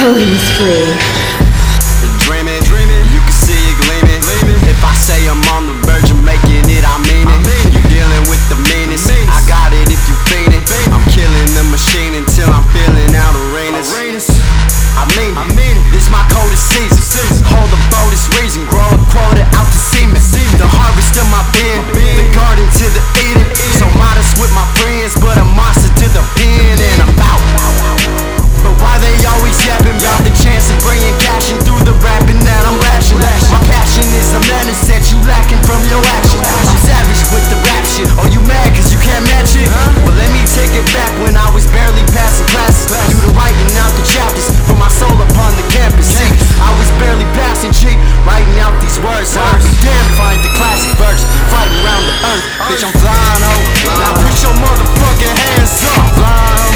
Killing spree. bitch, I'm flying. Now put your motherfucking hands up. Flying